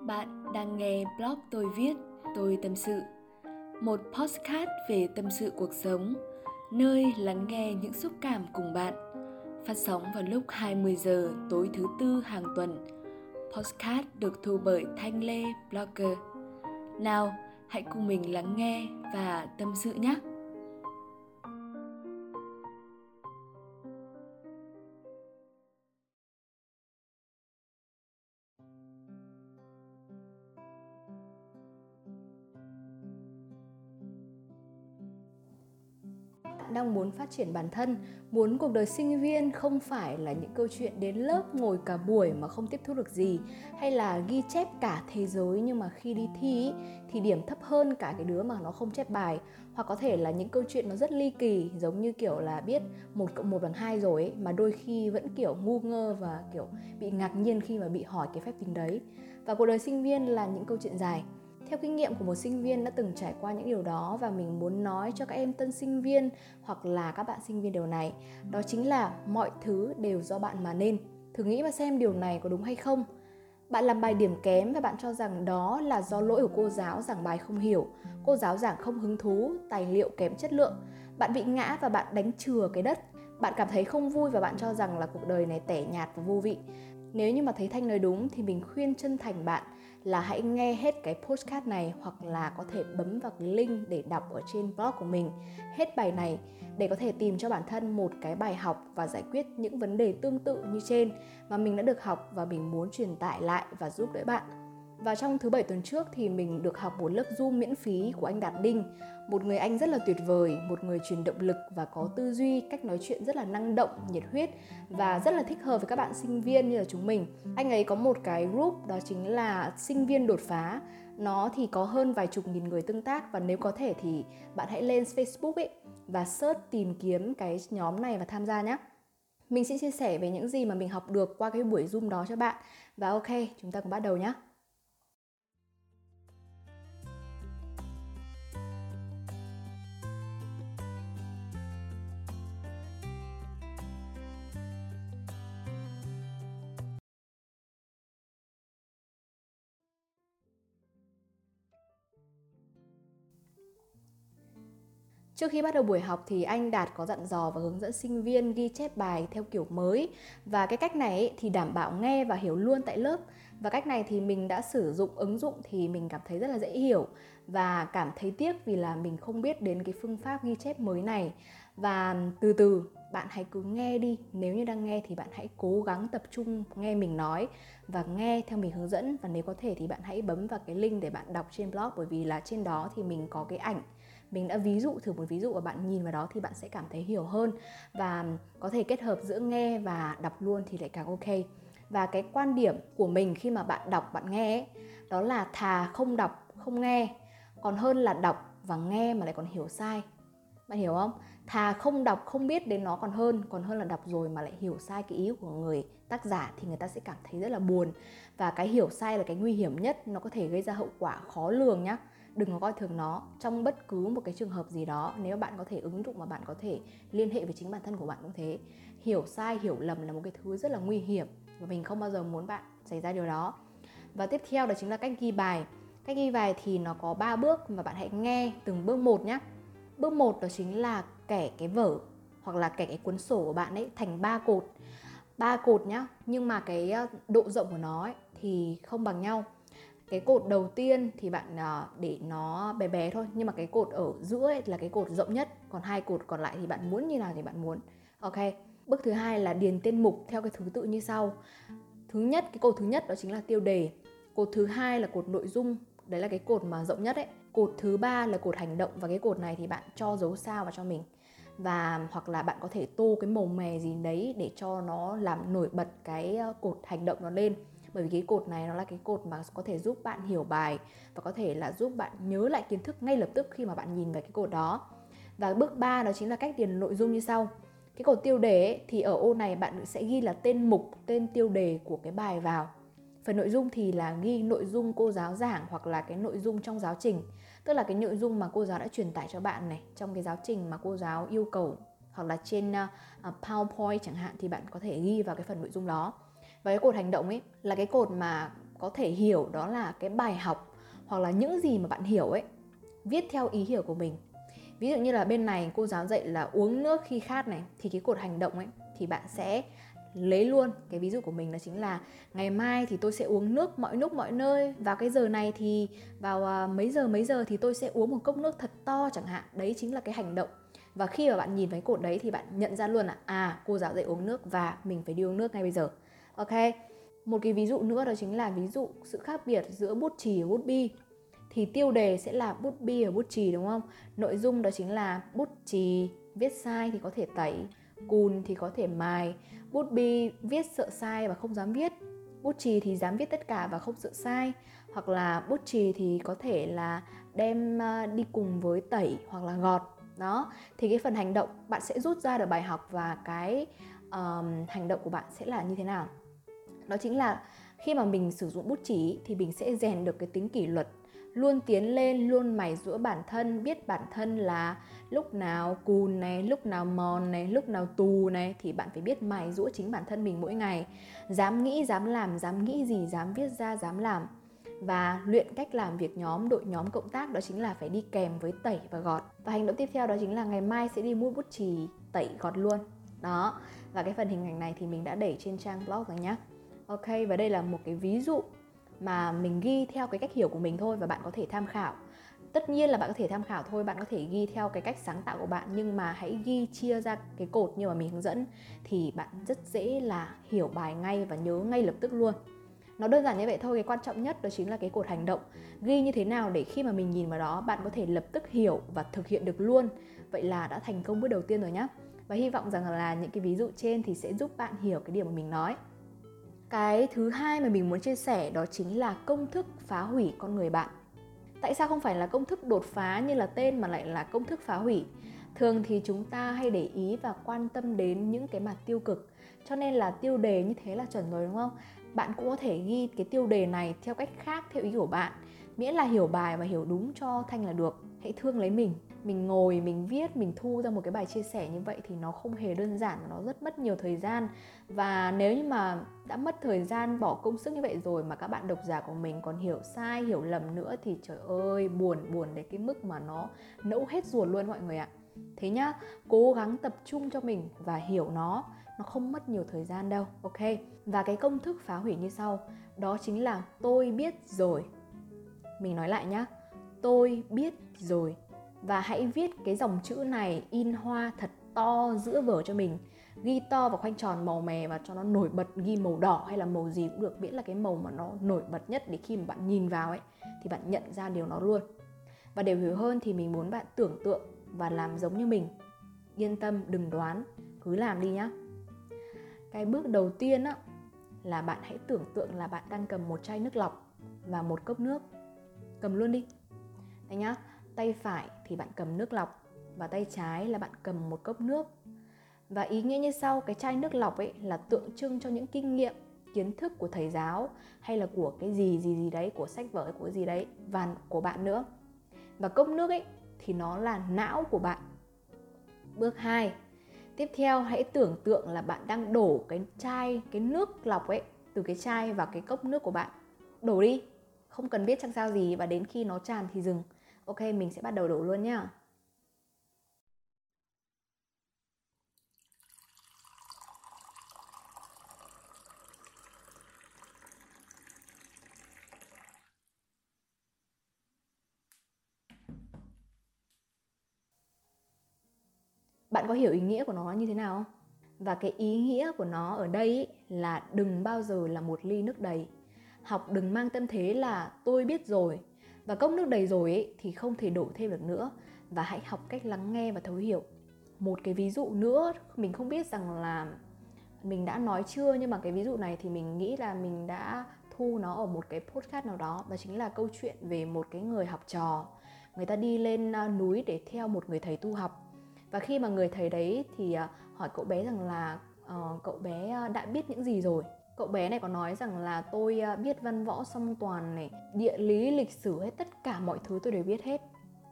Bạn đang nghe blog tôi viết, tôi tâm sự. Một podcast về tâm sự cuộc sống, nơi lắng nghe những xúc cảm cùng bạn. Phát sóng vào lúc 20 giờ tối thứ tư hàng tuần. Podcast được thu bởi Thanh Lê Blogger. Nào, hãy cùng mình lắng nghe và tâm sự nhé. Đang muốn phát triển bản thân muốn cuộc đời sinh viên không phải là những câu chuyện đến lớp ngồi cả buổi mà không tiếp thu được gì hay là ghi chép cả thế giới nhưng mà khi đi thi thì điểm thấp hơn cả cái đứa mà nó không chép bài. Hoặc có thể là những câu chuyện nó rất ly kỳ giống như kiểu là biết một cộng một bằng hai rồi ấy, mà đôi khi vẫn kiểu ngu ngơ và kiểu bị ngạc nhiên khi mà bị hỏi cái phép tính đấy. Và cuộc đời sinh viên là những câu chuyện dài theo kinh nghiệm của một sinh viên đã từng trải qua những điều đó và mình muốn nói cho các em tân sinh viên hoặc là các bạn sinh viên điều này, đó chính là mọi thứ đều do bạn mà nên. Thử nghĩ và xem điều này có đúng hay không. Bạn làm bài điểm kém và bạn cho rằng đó là do lỗi của cô giáo giảng bài không hiểu, cô giáo giảng không hứng thú, tài liệu kém chất lượng. Bạn bị ngã và bạn đánh chừa cái đất. Bạn cảm thấy không vui và bạn cho rằng là cuộc đời này tẻ nhạt và vô vị. Nếu như mà thấy thanh nói đúng thì mình khuyên chân thành bạn là hãy nghe hết cái postcard này hoặc là có thể bấm vào cái link để đọc ở trên blog của mình. Hết bài này để có thể tìm cho bản thân một cái bài học và giải quyết những vấn đề tương tự như trên mà mình đã được học và mình muốn truyền tải lại và giúp đỡ bạn và trong thứ bảy tuần trước thì mình được học một lớp Zoom miễn phí của anh Đạt Đinh Một người anh rất là tuyệt vời, một người truyền động lực và có tư duy, cách nói chuyện rất là năng động, nhiệt huyết Và rất là thích hợp với các bạn sinh viên như là chúng mình Anh ấy có một cái group đó chính là sinh viên đột phá Nó thì có hơn vài chục nghìn người tương tác Và nếu có thể thì bạn hãy lên Facebook ấy và search tìm kiếm cái nhóm này và tham gia nhé mình sẽ chia sẻ về những gì mà mình học được qua cái buổi Zoom đó cho bạn. Và ok, chúng ta cùng bắt đầu nhé. Trước khi bắt đầu buổi học thì anh Đạt có dặn dò và hướng dẫn sinh viên ghi chép bài theo kiểu mới. Và cái cách này thì đảm bảo nghe và hiểu luôn tại lớp. Và cách này thì mình đã sử dụng ứng dụng thì mình cảm thấy rất là dễ hiểu. Và cảm thấy tiếc vì là mình không biết đến cái phương pháp ghi chép mới này. Và từ từ, bạn hãy cứ nghe đi. Nếu như đang nghe thì bạn hãy cố gắng tập trung nghe mình nói và nghe theo mình hướng dẫn. Và nếu có thể thì bạn hãy bấm vào cái link để bạn đọc trên blog bởi vì là trên đó thì mình có cái ảnh mình đã ví dụ thử một ví dụ và bạn nhìn vào đó thì bạn sẽ cảm thấy hiểu hơn và có thể kết hợp giữa nghe và đọc luôn thì lại càng ok. Và cái quan điểm của mình khi mà bạn đọc bạn nghe ấy, đó là thà không đọc không nghe còn hơn là đọc và nghe mà lại còn hiểu sai. Bạn hiểu không? Thà không đọc không biết đến nó còn hơn còn hơn là đọc rồi mà lại hiểu sai cái ý của người tác giả thì người ta sẽ cảm thấy rất là buồn. Và cái hiểu sai là cái nguy hiểm nhất nó có thể gây ra hậu quả khó lường nhá đừng có coi thường nó trong bất cứ một cái trường hợp gì đó. Nếu bạn có thể ứng dụng mà bạn có thể liên hệ với chính bản thân của bạn cũng thế. Hiểu sai hiểu lầm là một cái thứ rất là nguy hiểm và mình không bao giờ muốn bạn xảy ra điều đó. Và tiếp theo đó chính là cách ghi bài. Cách ghi bài thì nó có 3 bước và bạn hãy nghe từng bước một nhé bước một đó chính là kẻ cái vở hoặc là kẻ cái cuốn sổ của bạn ấy thành ba cột. Ba cột nhá nhưng mà cái ờ, độ rộng của nó ấy, thì không bằng nhau cái cột đầu tiên thì bạn à, để nó bé bé thôi. Nhưng mà cái cột ở giữa ấy là cái cột rộng nhất, còn hai cột còn lại thì bạn muốn như nào thì bạn muốn. Ok. Bước thứ hai là điền tên mục theo cái thứ tự như sau. Thứ nhất, cái cột thứ nhất đó chính là tiêu đề. Cột thứ hai là cột nội dung. Đấy là cái cột mà rộng nhất ấy. Cột thứ ba là cột hành động và cái cột này thì bạn cho dấu sao vào cho mình. Và, hoặc là bạn có thể tô cái màu mè gì đấy để cho nó làm nổi bật cái ờ, cột hành động nó lên bởi vì cái cột này nó là cái cột mà có thể giúp bạn hiểu bài và có thể là giúp bạn nhớ lại kiến thức ngay lập tức khi mà bạn nhìn về cái cột đó. Và bước 3 đó chính là cách điền nội dung như sau. Cái cột tiêu đề ấy, thì ở ô này bạn sẽ ghi là tên mục tên tiêu đề của cái bài vào. Phần nội dung thì là ghi nội dung cô giáo giảng hoặc là cái nội dung trong giáo trình. Tức là cái nội dung mà cô giáo đã truyền tải cho bạn này trong cái giáo trình mà cô giáo yêu cầu hoặc là trên uh, PowerPoint chẳng hạn thì bạn có thể ghi vào cái phần nội dung đó và cái cột hành động ấy là cái cột mà có thể hiểu đó là cái bài học hoặc là những gì mà bạn hiểu ấy, viết theo ý hiểu của mình. Ví dụ như là bên này cô giáo dạy là uống nước khi khát này, thì cái cột hành động ấy thì bạn sẽ lấy luôn. Cái ví dụ của mình là chính là ngày mai thì tôi sẽ uống nước mọi lúc mọi nơi, vào cái giờ này thì, vào à, mấy giờ mấy giờ thì tôi sẽ uống một cốc nước thật to chẳng hạn. Đấy chính là cái hành động. Và khi mà bạn nhìn thấy cột đấy thì bạn nhận ra luôn là à cô giáo dạy uống nước và mình phải đi uống nước ngay bây giờ ok một cái ví dụ nữa đó chính là ví dụ sự khác biệt giữa bút chì và bút bi. Thì tiêu đề sẽ là bút bi và bút chì đúng không? Nội dung đó chính là bút chì viết sai thì có thể tẩy cùn thì có thể mài. Bút bi viết sợ sai và không dám viết. Bút chì thì dám viết tất cả và không sợ sai. Hoặc là bút chì thì có thể là đem ờ, đi cùng với tẩy hoặc là gọt. Đó thì cái phần hành động bạn sẽ rút ra được bài học và cái um, hành động của bạn sẽ là như thế nào? Đó chính là khi mà mình sử dụng bút chỉ thì mình sẽ rèn được cái tính kỷ luật, luôn tiến lên, luôn mài rũa bản thân, biết bản thân là lúc nào cùn này, lúc nào mòn này, lúc nào tù này, thì bạn phải biết mài rũa chính bản thân mình mỗi ngày. Dám nghĩ, dám làm, dám nghĩ gì, dám viết ra, dám làm. Và luyện cách làm việc nhóm, đội nhóm cộng tác, đó chính là phải đi kèm với tẩy và gọt. Và hành động tiếp theo đó chính là ngày mai sẽ đi mua bút chì tẩy gọt luôn. Đó. Và cái phần hình ảnh này thì mình đã để trên trang blog rồi nhé ok, và đây là một cái ví dụ mà mình ghi theo cái cách hiểu của mình thôi và bạn có thể tham khảo. Tất nhiên là bạn có thể tham khảo thôi, bạn có thể ghi theo cái cách sáng tạo của bạn, nhưng mà hãy ghi chia ra cái cột như mà mình hướng dẫn thì bạn rất dễ là hiểu bài ngay và nhớ ngay lập tức luôn. Nó đơn giản như vậy thôi, cái quan trọng nhất đó chính là cái cột hành động. Ghi như thế nào để khi mà mình nhìn vào đó, bạn có thể lập tức hiểu và thực hiện được luôn. Vậy là đã thành công bước đầu tiên rồi nhé và hy vọng rằng là những cái ví dụ trên thì sẽ giúp bạn hiểu cái điều mà mình nói cái thứ hai mà mình muốn chia sẻ đó chính là công thức phá hủy con người bạn. Tại sao không phải là công thức đột phá như là tên mà lại là công thức phá hủy? Thường thì chúng ta hay để ý và quan tâm đến những cái mặt tiêu cực, cho nên là tiêu đề như thế là chuẩn rồi, đúng không? Bạn cũng có thể ghi cái tiêu đề này theo cách khác, theo ý của bạn. Miễn là hiểu bài và hiểu đúng cho thanh là được. Hãy thương lấy mình mình ngồi, mình viết, mình thu ra một cái bài chia sẻ như vậy thì nó không hề đơn giản nó rất mất nhiều thời gian. Và nếu như mà đã mất thời gian bỏ công sức như vậy rồi mà các bạn độc giả của mình còn hiểu sai, hiểu lầm nữa thì trời ơi, buồn buồn đến cái mức mà nó nẫu hết ruột luôn mọi người ạ. Thế nhá, cố gắng tập trung cho mình và hiểu nó nó không mất nhiều thời gian đâu, ok? Và cái công thức phá hủy như sau, đó chính là tôi biết rồi. Mình nói lại nhá, tôi biết rồi và hãy viết cái dòng chữ này in hoa thật to giữa vở cho mình. Ghi to và khoanh tròn màu mè và cho nó nổi bật, ghi màu đỏ hay là màu gì cũng được, miễn là cái màu mà nó nổi bật nhất để khi mà bạn nhìn vào ấy, thì bạn nhận ra điều nó luôn. Và để hiểu hơn thì mình muốn bạn tưởng tượng và làm giống như mình. Yên tâm, đừng đoán, cứ làm đi nhá. Cái bước đầu tiên á, là bạn hãy tưởng tượng là bạn đang cầm một chai nước lọc và một cốc nước. Cầm luôn đi. Đấy nhá tay phải thì bạn cầm nước lọc và tay trái là bạn cầm một cốc nước. Và ý nghĩa như sau, cái chai nước lọc ấy là tượng trưng cho những kinh nghiệm, kiến thức của thầy giáo hay là của cái gì gì gì đấy, của sách vở, của gì đấy, và của bạn nữa. Và cốc nước ấy thì nó là não của bạn. Bước 2 tiếp theo hãy tưởng tượng là bạn đang đổ cái chai, cái nước lọc ấy từ cái chai vào cái cốc nước của bạn. Đổ đi, không cần biết chăng sao gì và đến khi nó tràn thì dừng ok, mình sẽ bắt đầu đổ luôn nhá. Bạn có hiểu ý nghĩa của nó như thế nào không? Và cái ý nghĩa của nó ở đây là đừng bao giờ là một ly nước đầy. Học đừng mang tâm thế là tôi biết rồi và cốc nước đầy rồi ấy, thì không thể đổ thêm được nữa. Và hãy học cách lắng nghe và thấu hiểu. Một cái ví dụ nữa mình không biết rằng là mình đã nói chưa nhưng mà cái ví dụ này thì mình nghĩ là mình đã thu nó ở một cái podcast nào đó. Và chính là câu chuyện về một cái người học trò. Người ta đi lên à, núi để theo một người thầy tu học. Và khi mà người thầy đấy thì à, hỏi cậu bé rằng là uh, cậu bé à, đã biết những gì rồi? Cậu bé này có nói rằng là tôi à, biết văn võ song toàn này, địa lý, lịch sử hết, tất cả mọi thứ tôi đều biết hết.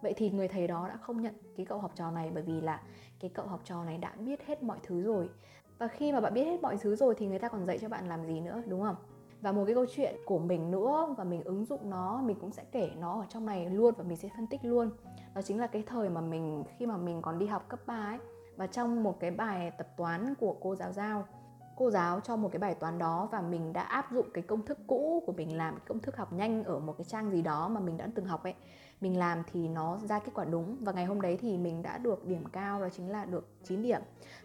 Vậy thì người thầy đó đã không nhận cái cậu học trò này bởi vì là cái cậu học trò này đã biết hết mọi thứ rồi. Và khi mà bạn biết hết mọi thứ rồi thì người ta còn dạy cho bạn làm gì nữa, đúng không? Và một cái câu chuyện của mình nữa và mình ứng dụng nó, mình cũng sẽ kể nó ở trong này luôn và mình sẽ phân tích luôn. Đó chính là cái thời mà mình, khi mà mình còn đi học cấp 3 ấy, và trong một cái bài tập toán của cô giáo giao cô giáo cho một cái bài toán đó và mình đã áp dụng cái công thức cũ của mình làm công thức học nhanh ở một cái trang gì đó mà mình đã từng học ấy. Mình làm thì nó ra kết quả đúng và ngày hôm đấy thì mình đã được điểm cao đó chính là được 9 điểm.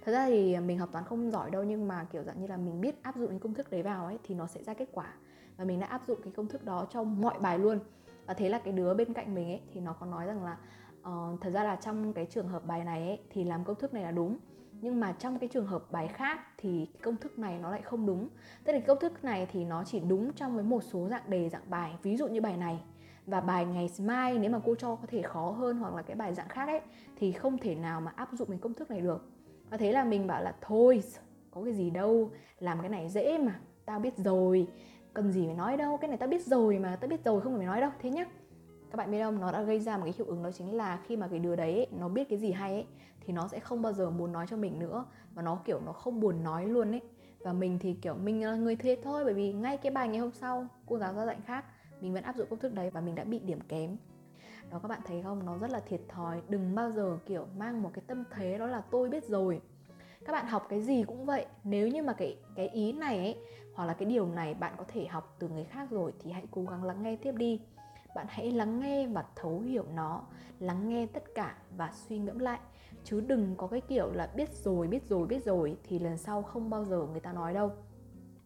Thật ra thì mình học toán không giỏi đâu nhưng mà kiểu dạng như là mình biết áp dụng cái công thức đấy vào ấy thì nó sẽ ra kết quả. Và mình đã áp dụng cái công thức đó cho mọi bài luôn. Và thế là cái đứa bên cạnh mình ấy thì nó có nói rằng là uh, thật ra là trong cái trường hợp bài này ấy, thì làm công thức này là đúng nhưng mà trong cái trường hợp bài khác thì công thức này nó lại không đúng. Tức là công thức này thì nó chỉ đúng trong với một số dạng đề dạng bài. Ví dụ như bài này và bài ngày mai nếu mà cô cho có thể khó hơn hoặc là cái bài dạng khác ấy thì không thể nào mà áp dụng cái công thức này được. Và thế là mình bảo là thôi có cái gì đâu làm cái này dễ mà tao biết rồi cần gì phải nói đâu cái này tao biết rồi mà tao biết rồi không phải nói đâu. Thế nhá. Các bạn biết không nó đã gây ra một cái hiệu ứng đó chính là khi mà cái đứa đấy ấy, nó biết cái gì hay ấy thì nó sẽ không bao giờ muốn nói cho mình nữa. Và nó, kiểu, nó không buồn nói luôn ấy. Và mình thì, kiểu, mình là người thế thôi, bởi vì ngay cái bài ngày hôm sau, cô giáo ra dạy khác, mình vẫn áp dụng công thức đấy và mình đã bị điểm kém. Đó, các bạn thấy không? Nó rất là thiệt thòi. Đừng bao giờ, kiểu, mang một cái tâm thế đó là tôi biết rồi. Các bạn học cái gì cũng vậy. Nếu như mà cái cái ý này ấy, hoặc là cái điều này bạn có thể học từ người khác rồi thì hãy cố gắng lắng nghe tiếp đi. Bạn hãy lắng nghe và thấu hiểu nó, lắng nghe tất cả và suy ngẫm lại chứ đừng có cái kiểu là biết rồi biết rồi biết rồi thì lần sau không bao giờ người ta nói đâu.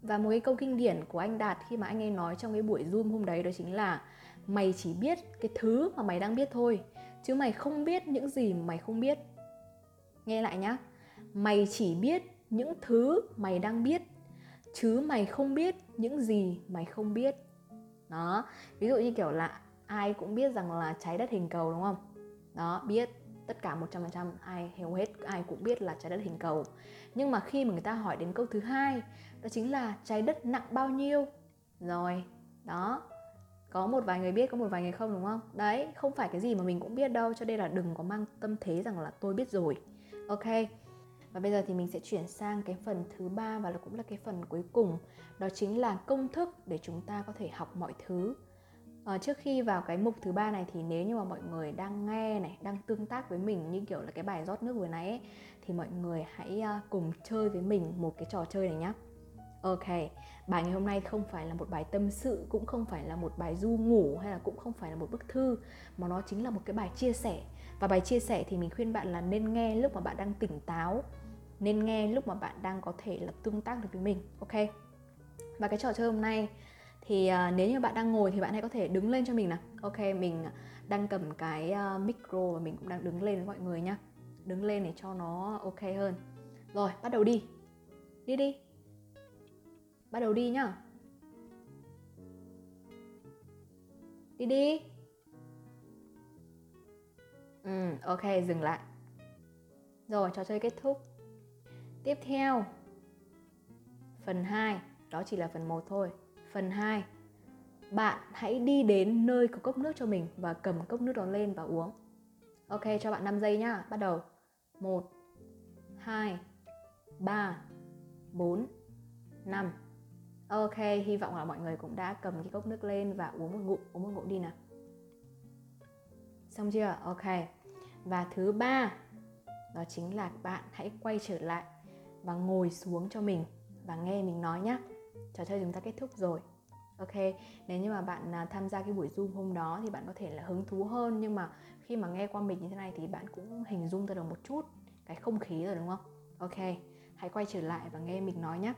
Và một cái câu kinh điển của anh Đạt khi mà anh ấy nói trong cái buổi Zoom hôm đấy đó chính là Mày chỉ biết cái thứ mà mày đang biết thôi, Chứ mày không biết những gì mày không biết. Nghe lại nhá. Mày chỉ biết những thứ mày đang biết, Chứ mày không biết những gì mày không biết. Đó. Ví dụ như kiểu là ai cũng biết rằng là trái đất hình cầu, đúng không? Đó, biết tất cả 100% ai hầu hết, ai cũng biết là trái đất hình cầu. Nhưng mà khi mà người ta hỏi đến câu thứ hai, đó chính là trái đất nặng bao nhiêu? Rồi, đó, có một vài người biết, có một vài người không, đúng không? Đấy, không phải cái gì mà mình cũng biết đâu, cho nên là đừng có mang tâm thế rằng là tôi biết rồi. Ok, và bây giờ thì mình sẽ chuyển sang cái phần thứ ba và là cũng là cái phần cuối cùng, đó chính là công thức để chúng ta có thể học mọi thứ à, trước khi vào cái mục thứ ba này thì nếu như mà mọi người đang nghe này đang tương tác với mình như kiểu là cái bài rót nước vừa nãy ấy, thì mọi người hãy uh, cùng chơi với mình một cái trò chơi này nhé Ok, bài ngày hôm nay không phải là một bài tâm sự, cũng không phải là một bài du ngủ hay là cũng không phải là một bức thư mà nó chính là một cái bài chia sẻ. Và bài chia sẻ thì mình khuyên bạn là nên nghe lúc mà bạn đang tỉnh táo, nên nghe lúc mà bạn đang có thể là tương tác được với mình, ok? Và cái trò chơi hôm nay thì uh, nếu như bạn đang ngồi thì bạn hãy có thể đứng lên cho mình nào. Ok, mình đang cầm cái uh, micro và mình cũng đang đứng lên với mọi người nhá. Đứng lên để cho nó ok hơn. Rồi, bắt đầu đi. Đi đi bắt đầu đi nhá đi đi ừ ok dừng lại rồi trò chơi kết thúc tiếp theo phần 2 đó chỉ là phần 1 thôi phần 2 bạn hãy đi đến nơi có cốc nước cho mình và cầm cốc nước đó lên và uống ok cho bạn 5 giây nhá bắt đầu 1 2 3 4 5 Ok, hy vọng là mọi người cũng đã cầm cái cốc nước lên và uống một ngụm, uống một ngụm đi nào. Xong chưa? Ok. Và thứ ba, đó chính là bạn hãy quay trở lại và ngồi xuống cho mình và nghe mình nói nhé. Trò chơi chúng ta kết thúc rồi. Ok, nếu như mà bạn à, tham gia cái buổi Zoom hôm đó thì bạn có thể là hứng thú hơn nhưng mà khi mà nghe qua mình như thế này thì bạn cũng hình dung ra được một chút cái không khí rồi đúng không? Ok, hãy quay trở lại và nghe mình nói nhé.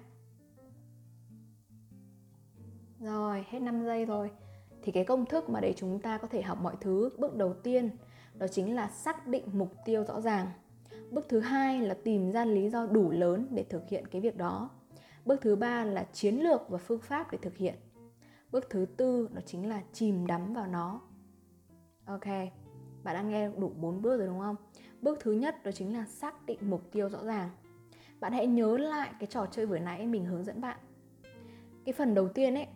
Rồi, hết 5 giây rồi. Thì cái công thức mà để chúng ta có thể học mọi thứ, bước đầu tiên đó chính là xác định mục tiêu rõ ràng. Bước thứ hai là tìm ra lý do đủ lớn để thực hiện cái việc đó. Bước thứ ba là chiến lược và phương pháp để thực hiện. Bước thứ tư đó chính là chìm đắm vào nó. Ok, bạn đã nghe đủ 4 bước rồi đúng không? Bước thứ nhất đó chính là xác định mục tiêu rõ ràng. Bạn hãy nhớ lại cái trò chơi vừa nãy mình hướng dẫn bạn. Cái phần đầu tiên ấy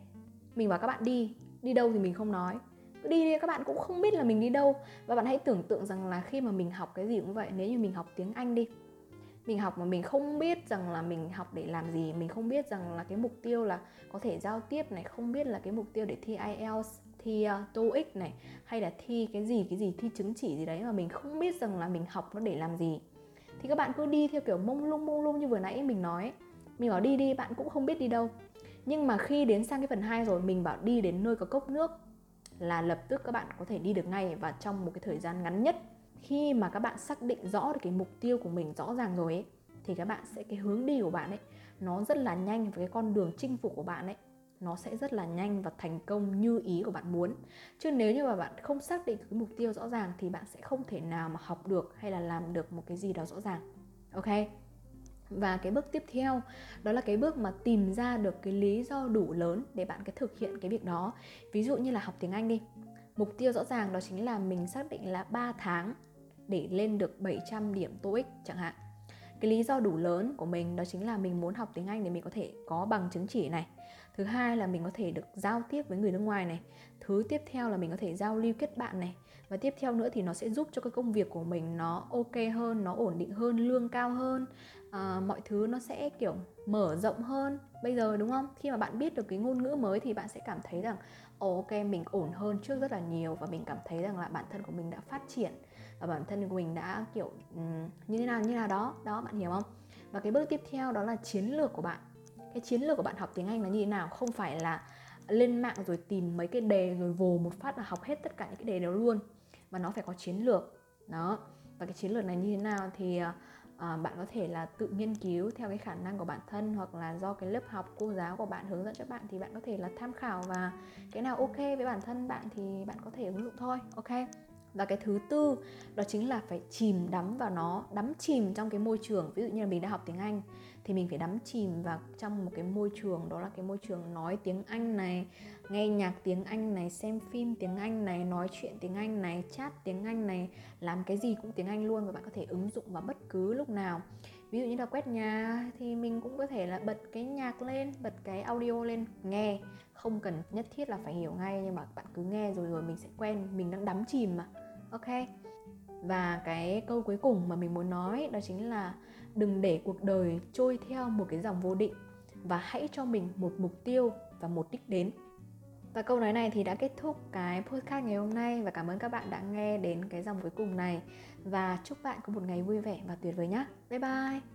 mình bảo các bạn đi đi đâu thì mình không nói cứ đi đi các bạn cũng không biết là mình đi đâu và bạn hãy tưởng tượng rằng là khi mà mình học cái gì cũng vậy nếu như mình học tiếng anh đi mình học mà mình không biết rằng là mình học để làm gì mình không biết rằng là cái mục tiêu là có thể giao tiếp này không biết là cái mục tiêu để thi IELTS thi uh, TOEIC này hay là thi cái gì cái gì thi chứng chỉ gì đấy mà mình không biết rằng là mình học nó để làm gì. Thì các bạn cứ đi theo kiểu mông lung mông lung như vừa nãy mình nói. Mình bảo đi đi bạn cũng không biết đi đâu. Nhưng mà khi đến sang cái phần 2 rồi mình bảo đi đến nơi có cốc nước là lập tức các bạn có thể đi được ngay và trong một cái thời gian ngắn nhất khi mà các bạn xác định rõ được cái mục tiêu của mình rõ ràng rồi ấy, thì các bạn sẽ, cái hướng đi của bạn ấy, nó rất là nhanh và cái con đường chinh phục của bạn ấy, nó sẽ rất là nhanh và thành công như ý của bạn muốn. Chứ nếu như mà bạn không xác định cái mục tiêu rõ ràng thì bạn sẽ không thể nào mà học được hay là làm được một cái gì đó rõ ràng. Ok? Và cái bước tiếp theo, đó là cái bước mà tìm ra được cái lý do đủ lớn để bạn cái thực hiện cái việc đó. Ví dụ như là học tiếng anh đi. Mục tiêu rõ ràng đó chính là mình xác định là 3 tháng để lên được 700 điểm TOEIC chẳng hạn. Cái lý do đủ lớn của mình đó chính là mình muốn học tiếng Anh để mình có thể có bằng chứng chỉ này. Thứ hai là mình có thể được giao tiếp với người nước ngoài này. Thứ tiếp theo là mình có thể giao lưu kết bạn này. Và tiếp theo nữa thì nó sẽ giúp cho cái công việc của mình nó ok hơn nó ổn định hơn lương cao hơn. À, mọi thứ nó sẽ kiểu mở rộng hơn bây giờ đúng không? Khi mà bạn biết được cái ngôn ngữ mới thì bạn sẽ cảm thấy rằng oh, ok mình ổn hơn trước rất là nhiều. Và mình cảm thấy rằng là bản thân của mình đã phát triển và bản thân của mình đã kiểu um, như thế nào như nào đó. Đó bạn hiểu không? Và cái bước tiếp theo đó là chiến lược của bạn. Cái chiến lược của bạn học tiếng anh là như thế nào? Không phải là lên mạng rồi tìm mấy cái đề rồi vồ một phát là học hết tất cả những cái đề đó luôn. Mà nó phải có chiến lược. Đó. Và cái chiến lược này như thế nào thì à, bạn có thể là tự nghiên cứu theo cái khả năng của bản thân hoặc là do cái lớp học cô giáo của bạn hướng dẫn cho bạn thì bạn có thể là tham khảo và cái nào ok với bản thân bạn thì bạn có thể ứng dụng thôi. Ok? Và cái thứ tư, đó chính là phải chìm đắm vào nó, đắm chìm trong cái môi trường. Ví dụ như là mình đã học tiếng anh thì mình phải đắm chìm vào trong một cái môi trường, đó là cái môi trường nói tiếng anh này, nghe nhạc tiếng anh này, xem phim tiếng anh này, nói chuyện tiếng anh này, chat tiếng anh này, làm cái gì cũng tiếng anh luôn và bạn có thể ứng dụng vào bất cứ lúc nào. Ví dụ như là quét nhà thì mình cũng có thể là bật cái nhạc lên, bật cái audio lên, nghe. Không cần nhất thiết là phải hiểu ngay nhưng mà bạn cứ nghe rồi rồi mình sẽ quen, mình đang đắm chìm mà ok và cái câu cuối cùng mà mình muốn nói đó chính là đừng để cuộc đời trôi theo một cái dòng vô định và hãy cho mình một mục tiêu và một đích đến và câu nói này thì đã kết thúc cái podcast ngày hôm nay và cảm ơn các bạn đã nghe đến cái dòng cuối cùng này và chúc bạn có một ngày vui vẻ và tuyệt vời nhé. Bye bye.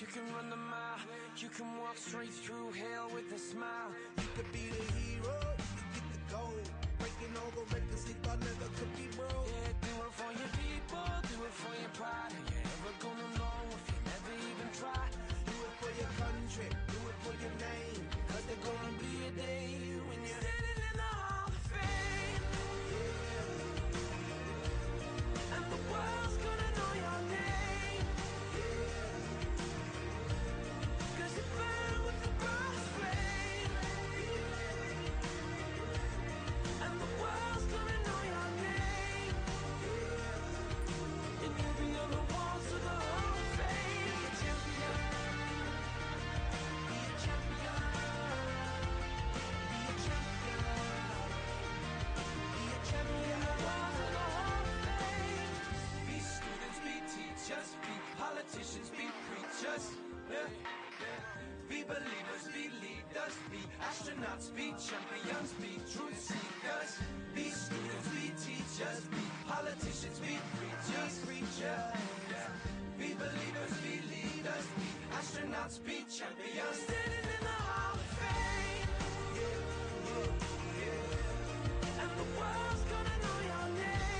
You can run the mile You can walk straight through hell with a smile You could be the hero, you could get the gold Breaking all the records they thought never could be broke. Yeah, do it for your people, do it for your pride. You're never gonna astronauts, be champions, be truth seekers, be students, be teachers, be politicians, be preachers, preachers, be believers, be leaders, be astronauts, be champions, standing in the hall of fame. And the world's gonna know your name.